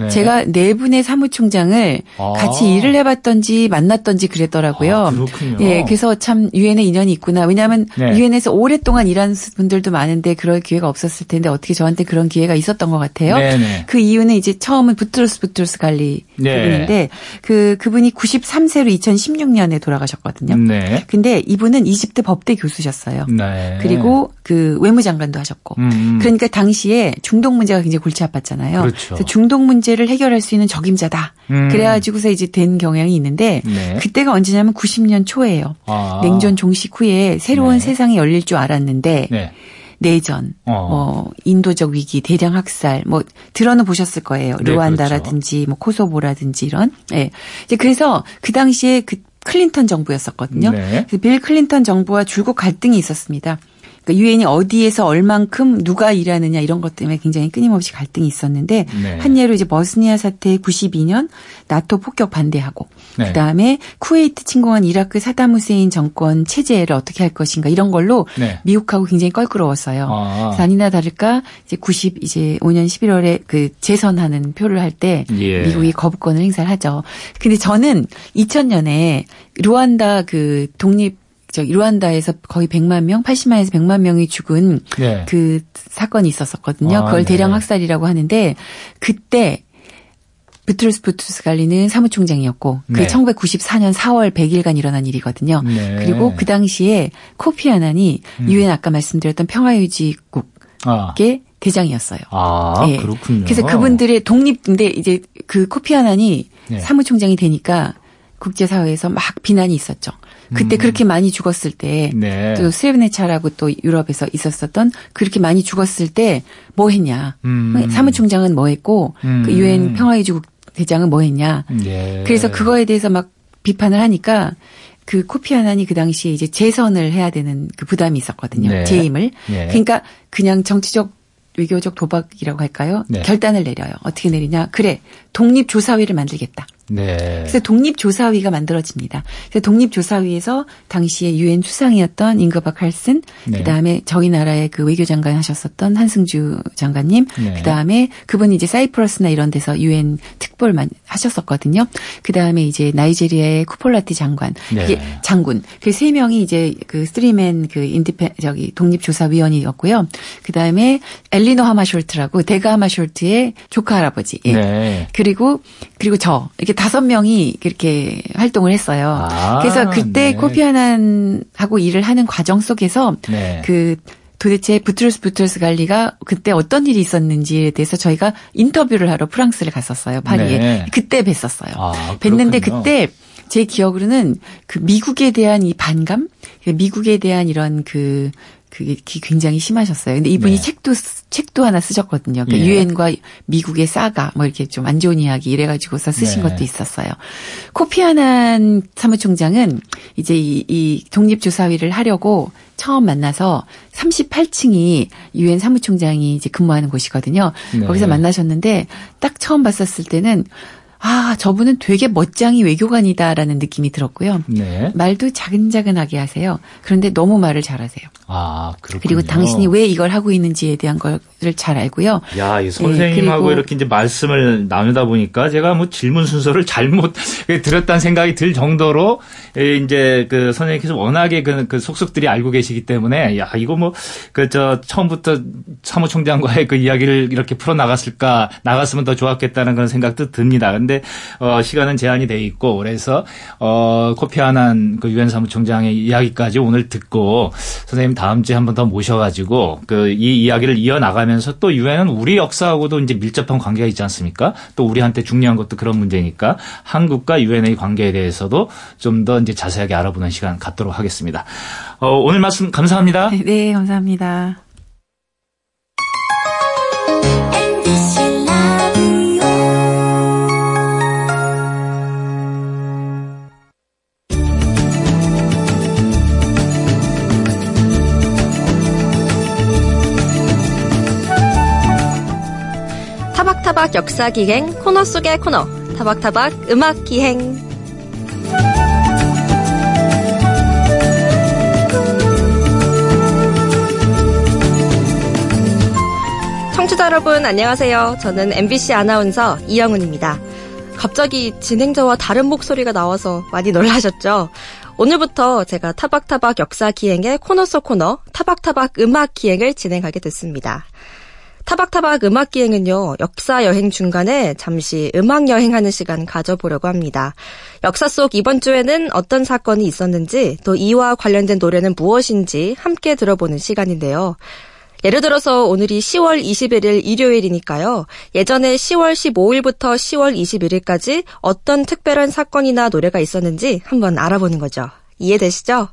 네. 제가 네 분의 사무총장을 아. 같이 일을 해봤던지 만났던지 그랬더라고요. 아, 그렇군요. 예, 그래서 참 유엔에 인연이 있구나. 왜냐하면 네. 유엔에서 오랫동안 일한 분들도 많은데 그럴 기회가 없었을 텐데 어떻게 저한테 그런 기회가 있었던 것 같아요. 네네. 네. 그 이유는 이제 처음은 부트로스 부트로스 갈리 네. 그분인데 그 그분 이분이 93세로 2016년에 돌아가셨거든요. 네. 근데 이분은 이집트 법대 교수셨어요. 네. 그리고 그 외무장관도 하셨고. 음. 그러니까 당시에 중동 문제가 굉장히 골치 아팠잖아요. 그렇죠. 그래서 중동 문제를 해결할 수 있는 적임자다. 음. 그래가지고서 이제 된 경향이 있는데 네. 그때가 언제냐면 90년 초예요. 아. 냉전 종식 후에 새로운 네. 세상이 열릴 줄 알았는데 네. 내전, 어. 뭐 인도적 위기, 대량 학살, 뭐 들어는 보셨을 거예요. 네, 르완다라든지 그렇죠. 뭐 코소보라든지 이런. 예. 네. 이제 그래서 그 당시에 그 클린턴 정부였었거든요. 네. 빌 클린턴 정부와 줄곧 갈등이 있었습니다. 그러니까 유엔이 어디에서 얼만큼 누가 일하느냐 이런 것 때문에 굉장히 끊임없이 갈등이 있었는데 네. 한 예로 이제 보스니아 사태 92년 나토 폭격 반대하고 네. 그다음에 쿠웨이트 침공한 이라크 사담 후세인 정권 체제를 어떻게 할 것인가 이런 걸로 네. 미국하고 굉장히 껄끄러웠어요. 아. 아니나 다를까 이제 90 이제 5년 11월에 그 재선하는 표를 할때 예. 미국이 거부권을 행사를 하죠. 근데 저는 2000년에 루안다 그 독립 저 루안다에서 거의 100만 명, 80만에서 100만 명이 죽은 네. 그 사건이 있었었거든요. 아, 그걸 네. 대량 학살이라고 하는데 그때 부트루스 부트루스 갈리는 사무총장이었고 그 네. 그 1994년 4월 100일간 일어난 일이거든요. 네. 그리고 그 당시에 코피 아난이 음. 유엔 음. 아까 말씀드렸던 평화유지국의 아. 대장이었어요. 아, 네. 그렇군요. 그래서 그분들의 독립 근데 이제 그 코피 아난이 네. 사무총장이 되니까 국제사회에서 막 비난이 있었죠. 그때 음. 그렇게 많이 죽었을 때, 네. 또 스레브네차라고 또 유럽에서 있었었던 그렇게 많이 죽었을 때 뭐 했냐. 음. 사무총장은 뭐 했고, 음. 그 유엔 평화유지국 대장은 뭐 했냐. 예. 그래서 그거에 대해서 막 비판을 하니까 그 코피 아난이 그 당시에 이제 재선을 해야 되는 그 부담이 있었거든요. 네. 재임을. 예. 그러니까 그냥 정치적 외교적 도박이라고 할까요? 네. 결단을 내려요. 어떻게 내리냐? 그래 독립조사회를 만들겠다. 네. 그래서 독립조사위가 만들어집니다. 그래서 독립조사위에서 당시에 유엔 수상이었던 잉거바 칼슨, 네. 그 다음에 저희 나라의 그 외교장관 하셨었던 한승주 장관님, 네. 그 다음에 그분이 이제 사이프러스나 이런 데서 유엔 특볼만 하셨었거든요. 그 다음에 이제 나이제리아의 쿠폴라티 장관, 네. 장군, 그 세 명이 이제 그 스트리맨 그 인디펜 저기 독립조사위원이었고요. 그 다음에 엘리노 하마숄트라고 데가 하마숄트의 조카 할아버지, 예. 네. 그리고 그리고 저 이렇게 다섯 명이 그렇게 활동을 했어요. 아, 그래서 그때 네. 코피 아난하고 일을 하는 과정 속에서 네. 그 도대체 부트루스 부트루스 갈리가 그때 어떤 일이 있었는지에 대해서 저희가 인터뷰를 하러 프랑스를 갔었어요. 파리에. 네. 그때 뵀었어요. 아, 뵀는데 그때 제 기억으로는 그 미국에 대한 이 반감, 미국에 대한 이런 그 그게 굉장히 심하셨어요. 근데 이분이 네. 책도 책도 하나 쓰셨거든요. 그러니까 예. 유엔과 미국의 싸가 뭐 이렇게 좀 안 좋은 이야기 이래가지고서 쓰신 네. 것도 있었어요. 코피 아난 사무총장은 이제 이, 이 독립조사위를 하려고 처음 만나서 38층이 유엔 사무총장이 이제 근무하는 곳이거든요. 네. 거기서 만나셨는데 딱 처음 봤었을 때는 아, 저분은 되게 멋쟁이 외교관이다라는 느낌이 들었고요. 네. 말도 자근자근하게 하세요. 그런데 너무 말을 잘하세요. 아, 그렇군요. 그리고 당신이 왜 이걸 하고 있는지에 대한 거 를 잘 알고요. 야, 이 선생님하고 네, 이렇게 이제 말씀을 나누다 보니까 제가 뭐 질문 순서를 잘못 들었다는 생각이 들 정도로 이제 그 선생님께서 워낙에 그, 그 속속들이 알고 계시기 때문에 야, 이거 뭐 그 저 처음부터 사무총장과의 그 이야기를 이렇게 풀어 나갔을까 나갔으면 더 좋았겠다는 그런 생각도 듭니다. 근데 어 시간은 제한이 돼 있고 그래서 어 코피 아난 그 유엔 사무총장의 이야기까지 오늘 듣고 선생님 다음 주에 한번 더 모셔 가지고 그 이 이야기를 이어 나가면 서 또 유엔은 우리 역사하고도 이제 밀접한 관계가 있지 않습니까? 또 우리한테 중요한 것도 그런 문제니까 한국과 유엔의 관계에 대해서도 좀 더 이제 자세하게 알아보는 시간 갖도록 하겠습니다. 어, 오늘 말씀 감사합니다. 네, 감사합니다. 타박타박 역사 기행 코너 속의 코너 타박타박 음악 기행 청취자 여러분 안녕하세요. 저는 MBC 아나운서 이영은입니다. 갑자기 진행자와 다른 목소리가 나와서 많이 놀라셨죠? 오늘부터 제가 타박타박 역사 기행의 코너 속 코너 타박타박 음악 기행을 진행하게 됐습니다. 타박타박 음악 기행은요, 역사 여행 중간에 잠시 음악 여행하는 시간 가져보려고 합니다. 역사 속 이번 주에는 어떤 사건이 있었는지, 또 이와 관련된 노래는 무엇인지 함께 들어보는 시간인데요. 예를 들어서 오늘이 10월 21일 일요일이니까요. 예전에 10월 15일부터 10월 21일까지 어떤 특별한 사건이나 노래가 있었는지 한번 알아보는 거죠. 이해되시죠?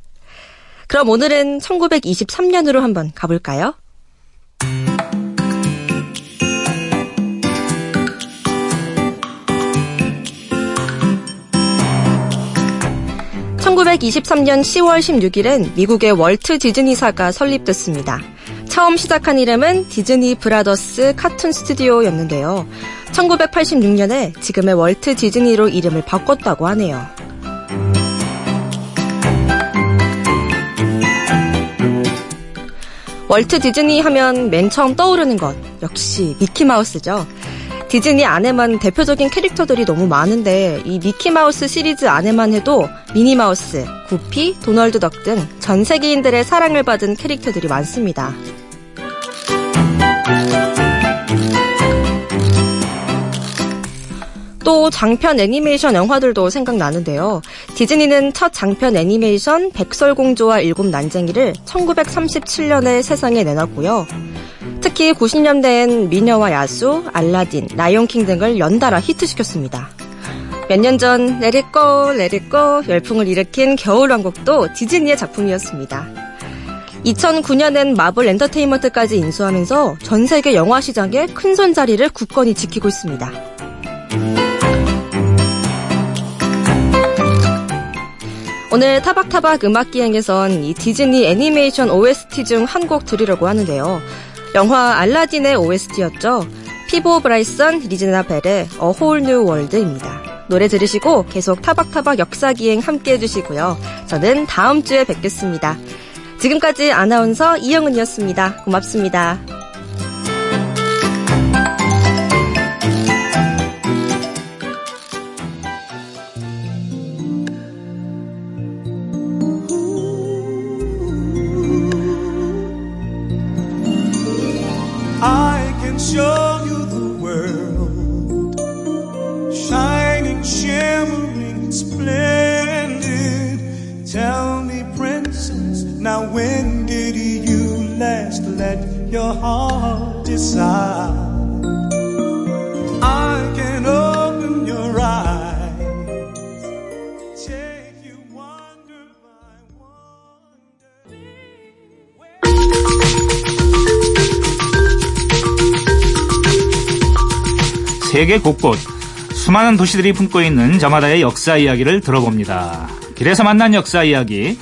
그럼 오늘은 1923년으로 한번 가볼까요? 1923년 10월 16일엔 미국의 월트 디즈니사가 설립됐습니다. 처음 시작한 이름은 디즈니 브라더스 카툰 스튜디오였는데요. 1986년에 지금의 월트 디즈니로 이름을 바꿨다고 하네요. 월트 디즈니 하면 맨 처음 떠오르는 것 역시 미키마우스죠. 디즈니 안에만 대표적인 캐릭터들이 너무 많은데 이 미키마우스 시리즈 안에만 해도 미니마우스, 구피, 도널드 덕 등 전 세계인들의 사랑을 받은 캐릭터들이 많습니다. 또 장편 애니메이션 영화들도 생각나는데요. 디즈니는 첫 장편 애니메이션 백설공주와 일곱 난쟁이를 1937년에 세상에 내놨고요. 특히 90년대엔 미녀와 야수, 알라딘, 라이온킹 등을 연달아 히트시켰습니다. 몇 년 전 레리꼬 레리꼬 열풍을 일으킨 겨울왕국도 디즈니의 작품이었습니다. 2009년엔 마블 엔터테인먼트까지 인수하면서 전 세계 영화 시장에 큰 손자리를 굳건히 지키고 있습니다. 오늘 타박타박 음악기행에선 이 디즈니 애니메이션 OST 중 한 곡 들으려고 하는데요. 영화 알라딘의 OST였죠. 피보 브라이선 리즈나 벨의 A Whole New World입니다. 노래 들으시고 계속 타박타박 역사기행 함께 해주시고요. 저는 다음 주에 뵙겠습니다. 지금까지 아나운서 이영은이었습니다. 고맙습니다. 세계 곳곳 수많은 도시들이 품고 있는 저마다의 역사 이야기를 들어봅니다. 길에서 만난 역사 이야기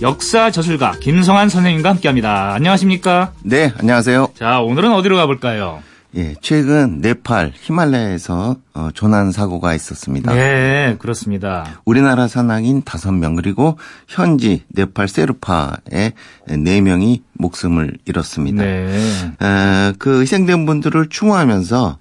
역사 저술가 김성환 선생님과 함께합니다. 안녕하십니까? 네, 안녕하세요. 자, 오늘은 어디로 가볼까요? 예, 최근 네팔 히말라야에서 어, 조난 사고가 있었습니다. 네, 그렇습니다. 우리나라 산악인 5명 그리고 현지 네팔 세르파의 4명이 목숨을 잃었습니다. 네. 에, 그 희생된 분들을 추모하면서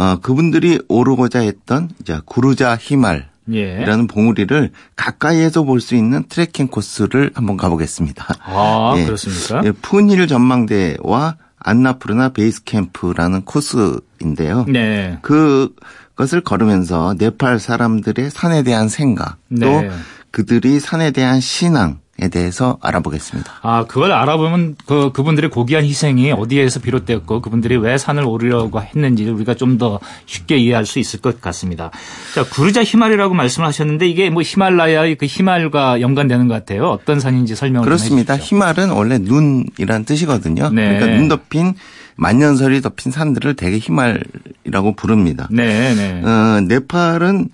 어, 그분들이 오르고자 했던 이제 구르자 히말 이라는 예. 봉우리를 가까이에서 볼 수 있는 트레킹 코스를 한번 가보겠습니다. 아, 예. 그렇습니까? 예, 푸닐 전망대와 안나푸르나 베이스 캠프라는 코스인데요. 네. 그것을 걸으면서 네팔 사람들의 산에 대한 생각, 또 네. 그들이 산에 대한 신앙, 에 대해서 알아보겠습니다. 아, 그걸 알아보면 그 그분들의 고귀한 희생이 어디에서 비롯됐고 그분들이 왜 산을 오르려고 했는지를 우리가 좀 더 쉽게 이해할 수 있을 것 같습니다. 자, 구르자 히말이라고 말씀을 하셨는데 이게 뭐 히말라야의 그 히말과 연관되는 것 같아요. 어떤 산인지 설명을 그렇습니다. 히말은 원래 눈이란 뜻이거든요. 네. 그러니까 눈 덮인 만년설이 덮인 산들을 대개 히말이라고 부릅니다. 네, 네. 어, 네팔은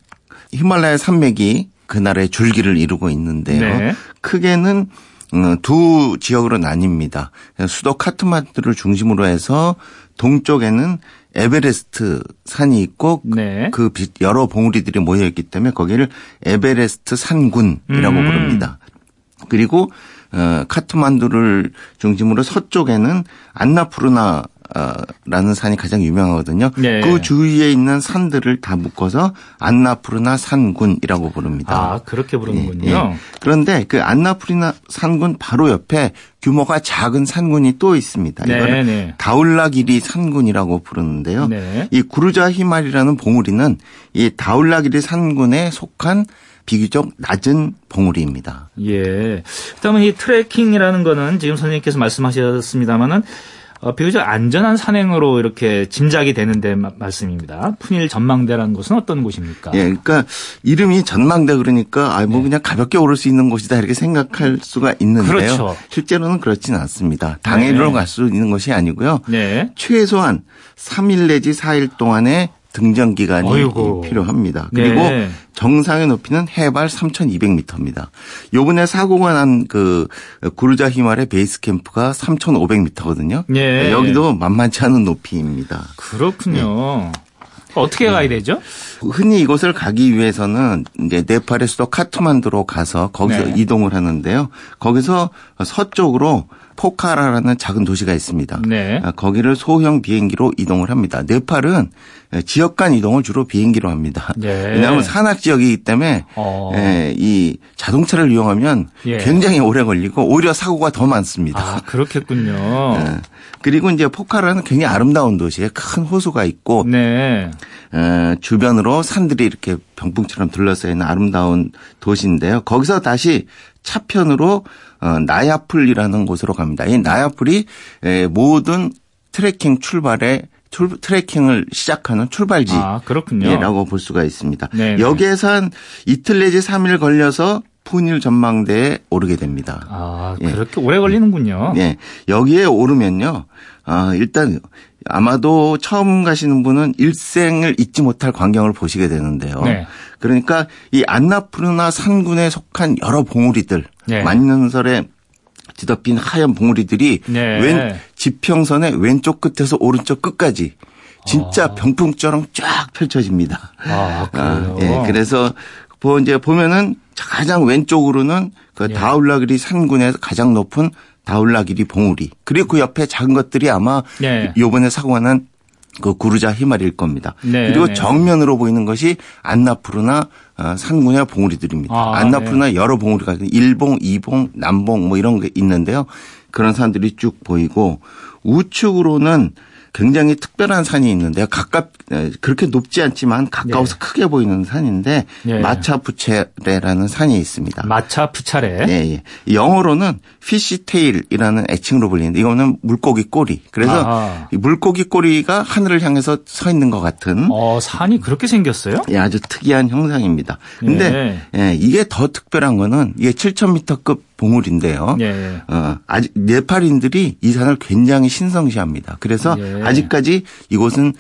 히말라야 산맥이 그 나라의 줄기를 이루고 있는데요. 네. 크게는 어, 두 지역으로 나뉩니다. 수도 카트만두를 중심으로 해서 동쪽에는 에베레스트 산이 있고 네. 그 여러 봉우리들이 모여 있기 때문에 거기를 에베레스트 산군이라고 음. 부릅니다. 그리고 어, 카트만두를 중심으로 서쪽에는 안나푸르나 라는 산이 가장 유명하거든요. 네. 그 주위에 있는 산들을 다 묶어서 안나푸르나 산군이라고 부릅니다. 아, 그렇게 부르는군요. 예, 예. 그런데 그 안나푸르나 산군 바로 옆에 규모가 작은 산군이 또 있습니다. 네, 이거를 네. 다울라기리 산군이라고 부르는데요. 네. 이 구르자 히말이라는 봉우리는 이 다울라기리 산군에 속한 비교적 낮은 봉우리입니다. 예. 그다음에 이 트레킹이라는 거는 지금 선생님께서 말씀하셨습니다마는 어, 비교적 안전한 산행으로 이렇게 짐작이 되는데 말씀입니다. 푸닐 전망대라는 곳은 어떤 곳입니까? 예, 그러니까 이름이 전망대 그러니까 아뭐 네. 그냥 가볍게 오를 수 있는 곳이다 이렇게 생각할 수가 있는데요. 그렇죠. 실제로는 그렇지는 않습니다. 당일로 네. 갈수 있는 것이 아니고요. 네. 최소한 3일 내지 4일 동안의 등정 기간이 어이구. 필요합니다. 그리고 네. 정상의 높이는 해발 3,200m입니다. 요번에 사고가 난 그 구르자 히말의 베이스 캠프가 3,500m거든요. 네. 여기도 만만치 않은 높이입니다. 그렇군요. 네. 어떻게 가야 되죠? 흔히 이곳을 가기 위해서는 이제 네팔의 수도 카트만두로 가서 거기서 네. 이동을 하는데요. 거기서 서쪽으로 포카라라는 작은 도시가 있습니다. 네. 아, 거기를 소형 비행기로 이동을 합니다. 네팔은 지역 간 이동을 주로 비행기로 합니다. 네. 왜냐하면 산악 지역이기 때문에 어. 예, 이 자동차를 이용하면 예. 굉장히 오래 걸리고 오히려 사고가 더 많습니다. 아, 그렇겠군요. 예. 그리고 이제 포카라는 굉장히 아름다운 도시에 큰 호수가 있고 네. 어, 주변으로 산들이 이렇게 병풍처럼 둘러싸여 있는 아름다운 도시인데요. 거기서 다시 차편으로 어, 나야풀이라는 곳으로 갑니다. 이 나야풀이 모든 트레킹 출발에 트레킹을 시작하는 출발지라고 아, 볼 수가 있습니다. 네네. 여기에서 한 이틀 내지 3일 걸려서 푸닐 전망대에 오르게 됩니다. 아, 예. 그렇게 예. 오래 걸리는군요. 예. 여기에 오르면요. 아, 일단 아마도 처음 가시는 분은 일생을 잊지 못할 광경을 보시게 되는데요. 네. 그러니까 이 안나푸르나 산군에 속한 여러 봉우리들 네. 만년설에 뒤덮인 하얀 봉우리들이 네. 왼 지평선의 왼쪽 끝에서 오른쪽 끝까지 진짜 아. 병풍처럼 쫙 펼쳐집니다. 아, 그래요? 아, 예, 그래서 뭐 이제 보면은 가장 왼쪽으로는 그 예. 다울라기리 산군에서 가장 높은 다울라기리 봉우리 그리고 그 옆에 작은 것들이 아마 예. 요번에 사고가 난 그 구르자 희말일 겁니다. 네, 그리고 네. 정면으로 보이는 것이 안나푸르나 어, 산군의 봉우리들입니다. 아, 안나푸르나 네. 여러 봉우리가 일봉, 이봉, 남봉 뭐 이런 게 있는데요. 그런 산들이 쭉 보이고 우측으로는 굉장히 특별한 산이 있는데요. 가깝 그렇게 높지 않지만 가까워서 네. 크게 보이는 산인데 네. 마차푸체레라는 산이 있습니다. 마차푸차레. 예, 예. 영어로는 Fishtail이라는 애칭으로 불리는데 이거는 물고기 꼬리. 그래서 물고기 꼬리가 하늘을 향해서 서 있는 것 같은. 어, 산이 그렇게 생겼어요? 예, 아주 특이한 형상입니다. 근데 예. 예 이게 더 특별한 거는 이게 7,000m급 봉우리인데요. 예. 어, 아직 네팔인들이 이 산을 굉장히 신성시합니다. 그래서 예. 아직까지 이곳은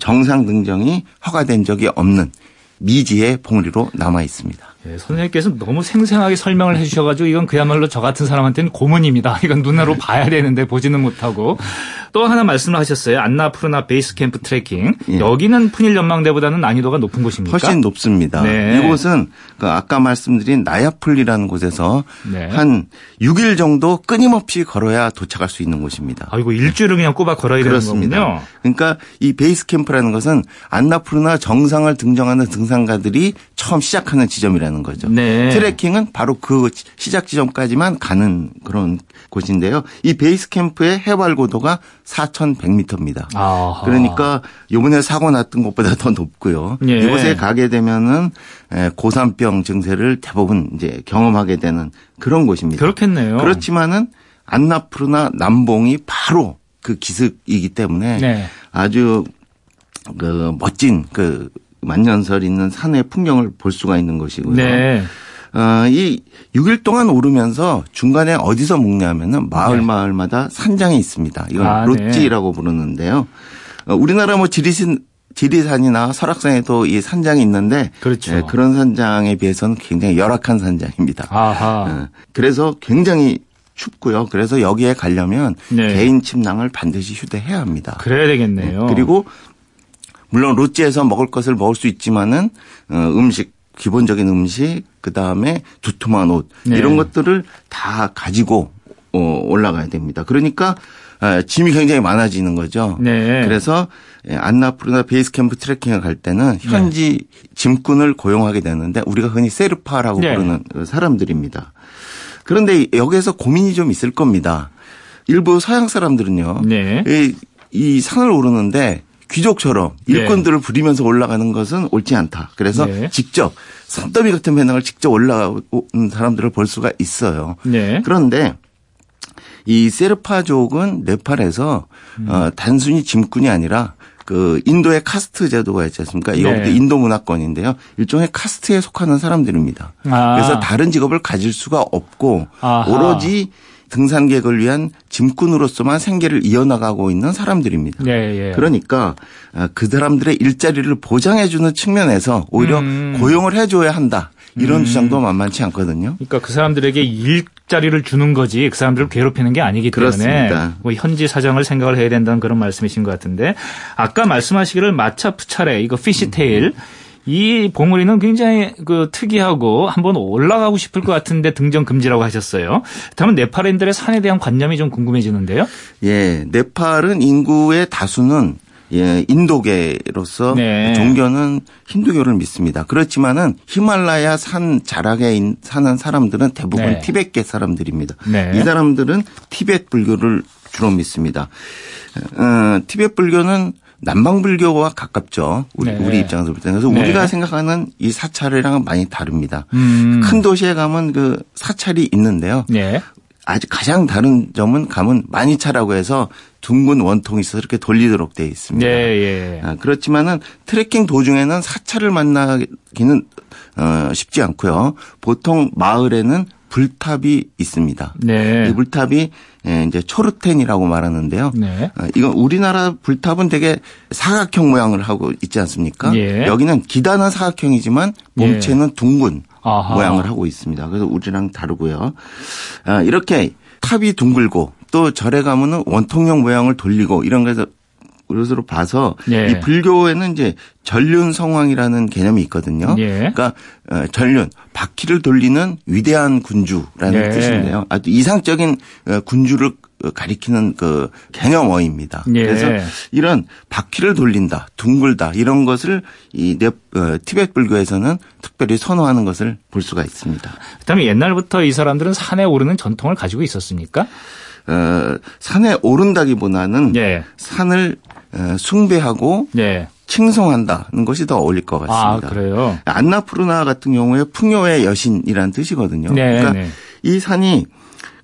정상 등정이 허가된 적이 없는 미지의 봉우리로 남아 있습니다. 예, 선생님께서 너무 생생하게 설명을 해주셔가지고 이건 그야말로 저 같은 사람한테는 고문입니다. 이건 눈으로 봐야 되는데 보지는 못하고 또 하나 말씀을 하셨어요. 안나 푸르나 베이스 캠프 트레킹. 예. 여기는 푸닐 전망대보다는 난이도가 높은 곳입니까? 훨씬 높습니다. 네. 이곳은 그 아까 말씀드린 나야풀리라는 곳에서 네. 한 6일 정도 끊임없이 걸어야 도착할 수 있는 곳입니다. 아, 이거 일주일을 그냥 꼬박 걸어야 그렇습니다. 되는 거군요. 그러니까 이 베이스 캠프라는 것은 안나 푸르나 정상을 등정하는 등산가들이 처음 시작하는 지점이라는 거죠. 네. 트레킹은 바로 그 시작 지점까지만 가는 그런 곳인데요. 이 베이스 캠프의 해발 고도가 4,100m입니다. 아하. 그러니까 요번에 사고 났던 것보다 더 높고요. 예. 이곳에 가게 되면은 고산병 증세를 대부분 이제 경험하게 되는 그런 곳입니다. 그렇겠네요. 그렇지만은 안나푸르나 남봉이 바로 그 기슭이기 때문에 네. 아주 그 멋진 그 만년설 있는 산의 풍경을 볼 수가 있는 것이고요. 네. 어, 이 6일 동안 오르면서 중간에 어디서 묵냐면은 마을 네. 마을마다 산장이 있습니다. 이건 아, 롯지라고 네. 부르는데요. 어, 우리나라 뭐 지리산 지리산이나 설악산에도 이 산장이 있는데 그렇죠. 예, 그런 산장에 비해서는 굉장히 열악한 산장입니다. 아하. 예, 그래서 굉장히 춥고요. 그래서 여기에 가려면 네. 개인 침낭을 반드시 휴대해야 합니다. 그래야 되겠네요. 그리고 물론 롯지에서 먹을 것을 먹을 수 있지만은 어, 음식 기본적인 음식, 그 다음에 두툼한 옷 네. 이런 것들을 다 가지고 어, 올라가야 됩니다. 그러니까 아, 짐이 굉장히 많아지는 거죠. 네. 그래서 예, 안나푸르나 베이스 캠프 트레킹을 갈 때는 네. 현지 네. 짐꾼을 고용하게 되는데 우리가 흔히 세르파라고 네. 부르는 그 사람들입니다. 그런데 여기에서 고민이 좀 있을 겁니다. 일부 서양 사람들은요. 네. 이, 이 산을 오르는데 귀족처럼 네. 일꾼들을 부리면서 올라가는 것은 옳지 않다. 그래서 네. 직접 산더미 같은 배낭을 직접 올라오는 사람들을 볼 수가 있어요. 네. 그런데 이 세르파족은 네팔에서 음. 어, 단순히 짐꾼이 아니라 그 인도의 카스트 제도가 있지 않습니까? 이것도 네. 인도 문화권인데요. 일종의 카스트에 속하는 사람들입니다. 아. 그래서 다른 직업을 가질 수가 없고 아하. 오로지 등산객을 위한 짐꾼으로서만 생계를 이어나가고 있는 사람들입니다. 예, 예. 그러니까 어, 그 사람들의 일자리를 보장해주는 측면에서 오히려 음. 고용을 해줘야 한다. 이런 음. 주장도 만만치 않거든요. 그러니까 그 사람들에게 일자리를 주는 거지 그 사람들을 괴롭히는 게 아니기 때문에 그렇습니다. 뭐 현지 사정을 생각을 해야 된다는 그런 말씀이신 것 같은데 아까 말씀하시기를 마차 푸차레 이거 Fishtail 음. 이 봉우리는 굉장히 그 특이하고 한번 올라가고 싶을 것 같은데 등정 금지라고 하셨어요. 그러면 네팔인들의 산에 대한 관념이 좀 궁금해지는데요. 예, 네팔은 인구의 다수는 예, 인도계로서 네. 종교는 힌두교를 믿습니다. 그렇지만은 히말라야 산 자락에 사는 사람들은 대부분 네. 티벳계 사람들입니다. 네. 이 사람들은 티벳 불교를 주로 믿습니다. 어, 티벳 불교는 남방 불교와 가깝죠. 우리, 네. 우리 입장에서 볼 때는. 그래서 네. 우리가 생각하는 이 사찰이랑은 많이 다릅니다. 음. 큰 도시에 가면 그 사찰이 있는데요. 네. 아주 가장 다른 점은 가면 마니차라고 해서 둥근 원통이 있어서 이렇게 돌리도록 되어 있습니다. 네, 예. 아, 그렇지만은 트레킹 도중에는 사찰을 만나기는 어, 쉽지 않고요. 보통 마을에는 불탑이 있습니다. 네. 이 불탑이 예, 이제 초르텐이라고 말하는데요. 네. 어, 이건 우리나라 불탑은 되게 사각형 모양을 하고 있지 않습니까? 예. 여기는 기단은 사각형이지만 몸체는 예. 둥근 아하. 모양을 하고 있습니다. 그래서 우리랑 다르고요. 아, 이렇게 탑이 둥글고 또 절에 가면은 원통형 모양을 돌리고 이런 거에서 것으로 봐서 예. 이 불교에는 이제 전륜 성왕이라는 개념이 있거든요. 예. 그러니까 어, 전륜 바퀴를 돌리는 위대한 군주라는 예. 뜻인데요. 아주 이상적인 어, 군주를 가리키는 그 개념어입니다. 예. 그래서 이런 바퀴를 돌린다, 둥글다 이런 것을 이 어, 티베트 불교에서는 특별히 선호하는 것을 볼 수가 있습니다. 그다음에 옛날부터 이 사람들은 산에 오르는 전통을 가지고 있었습니까? 어, 산에 오른다기보다는 예. 산을 어, 숭배하고 예. 칭송한다는 것이 더 어울릴 것 같습니다. 아, 그래요? 안나푸르나 같은 경우에 풍요의 여신이라는 뜻이거든요. 네, 그러니까 네. 이 산이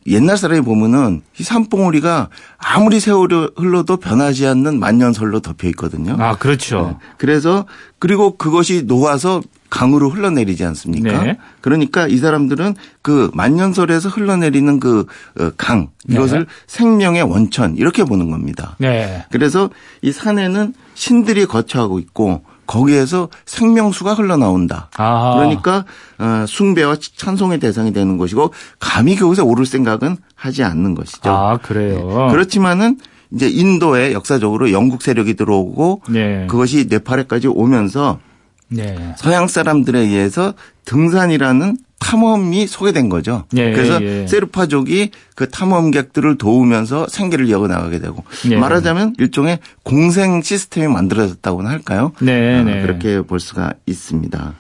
옛날 사람이 보면은 이 산봉우리가 아무리 세월이 흘러도 변하지 않는 만년설로 덮여 있거든요. 아, 그렇죠. 네. 그래서 그리고 그것이 녹아서 강으로 흘러내리지 않습니까? 네. 그러니까 이 사람들은 그 만년설에서 흘러내리는 그강 어, 이것을 네. 생명의 원천 이렇게 보는 겁니다. 네. 그래서 이 산에는 신들이 거처하고 있고 거기에서 생명수가 흘러나온다. 아하. 그러니까 어, 숭배와 찬송의 대상이 되는 것이고 감히 그곳에 오를 생각은 하지 않는 것이죠. 아 그래요. 네. 그렇지만은 이제 인도에 역사적으로 영국 세력이 들어오고 네. 그것이 네팔에까지 오면서 네. 서양 사람들에 의해서 등산이라는 탐험이 소개된 거죠. 예, 그래서 예. 세르파족이 그 탐험객들을 도우면서 생계를 이어 나가게 되고 예. 말하자면 일종의 공생 시스템이 만들어졌다고나 할까요? 네, 아, 네. 그렇게 볼 수가 있습니다.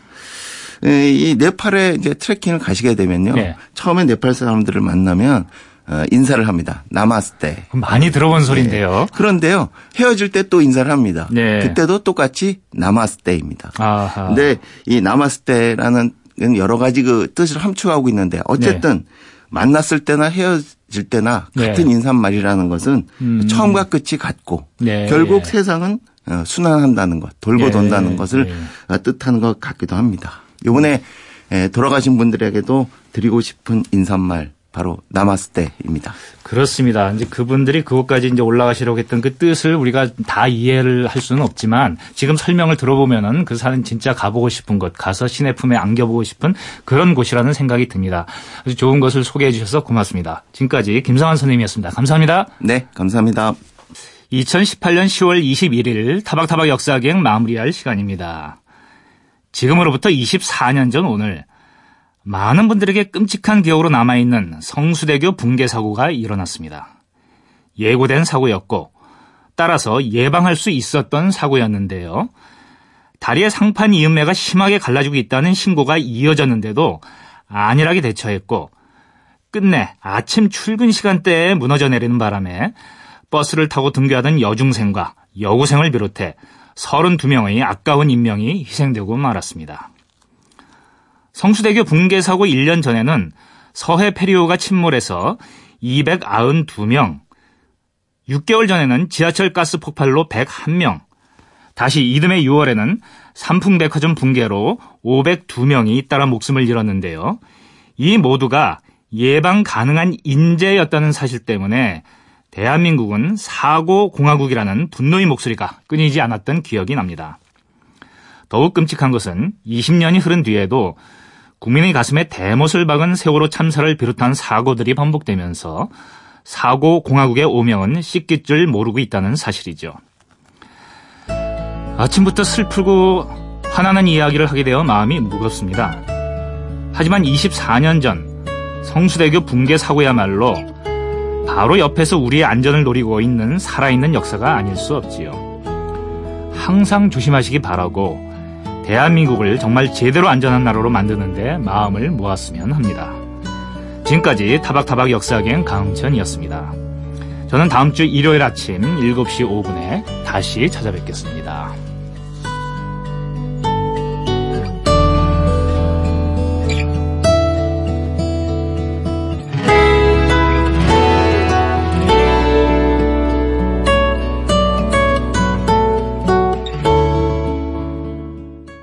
이 네팔에 이제 트레킹을 가시게 되면요. 네. 처음에 네팔 사람들을 만나면 어, 인사를 합니다. 나마스테. 많이 들어본 소리인데요. 네. 그런데요. 헤어질 때 또 인사를 합니다. 네. 그때도 똑같이 나마스테입니다. 아하. 근데 이 나마스테라는 여러 가지 그 뜻을 함축하고 있는데 어쨌든 네. 만났을 때나 헤어질 때나 네. 같은 인사말이라는 것은 음. 처음과 끝이 같고 네. 결국 세상은 어, 순환한다는 것, 돌고 네. 돈다는 것을 네. 뜻하는 것 같기도 합니다. 이번에 돌아가신 분들에게도 드리고 싶은 인사말 바로 나마스테입니다. 그렇습니다. 이제 그분들이 그곳까지 이제 올라가시려고 했던 그 뜻을 우리가 다 이해를 할 수는 없지만 지금 설명을 들어보면은 그 산은 진짜 가보고 싶은 곳, 가서 신의 품에 안겨보고 싶은 그런 곳이라는 생각이 듭니다. 아주 좋은 것을 소개해 주셔서 고맙습니다. 지금까지 김상환 선생님이었습니다. 감사합니다. 네, 감사합니다. 2018년 10월 21일 타박타박 역사기행 마무리할 시간입니다. 지금으로부터 24년 전 오늘 많은 분들에게 끔찍한 기억으로 남아있는 성수대교 붕괴 사고가 일어났습니다. 예고된 사고였고 따라서 예방할 수 있었던 사고였는데요. 다리의 상판 이음매가 심하게 갈라지고 있다는 신고가 이어졌는데도 안일하게 대처했고 끝내 아침 출근 시간대에 무너져 내리는 바람에 버스를 타고 등교하던 여중생과 여고생을 비롯해 32명의 아까운 인명이 희생되고 말았습니다. 성수대교 붕괴 사고 1년 전에는 서해 페리오가 침몰해서 292명, 6개월 전에는 지하철 가스 폭발로 101명, 다시 이듬해 6월에는 삼풍백화점 붕괴로 502명이 잇따라 목숨을 잃었는데요. 이 모두가 예방 가능한 인재였다는 사실 때문에 대한민국은 사고 공화국이라는 분노의 목소리가 끊이지 않았던 기억이 납니다. 더욱 끔찍한 것은 20년이 흐른 뒤에도 국민의 가슴에 대못을 박은 세월호 참사를 비롯한 사고들이 반복되면서 사고 공화국의 오명은 씻길 줄 모르고 있다는 사실이죠. 아침부터 슬프고 화나는 이야기를 하게 되어 마음이 무겁습니다. 하지만 24년 전 성수대교 붕괴 사고야말로 바로 옆에서 우리의 안전을 노리고 있는 살아있는 역사가 아닐 수 없지요. 항상 조심하시기 바라고 대한민국을 정말 제대로 안전한 나라로 만드는데 마음을 모았으면 합니다. 지금까지 타박타박 역사기행 강천이었습니다. 저는 다음 주 일요일 아침 7시 5분에 다시 찾아뵙겠습니다.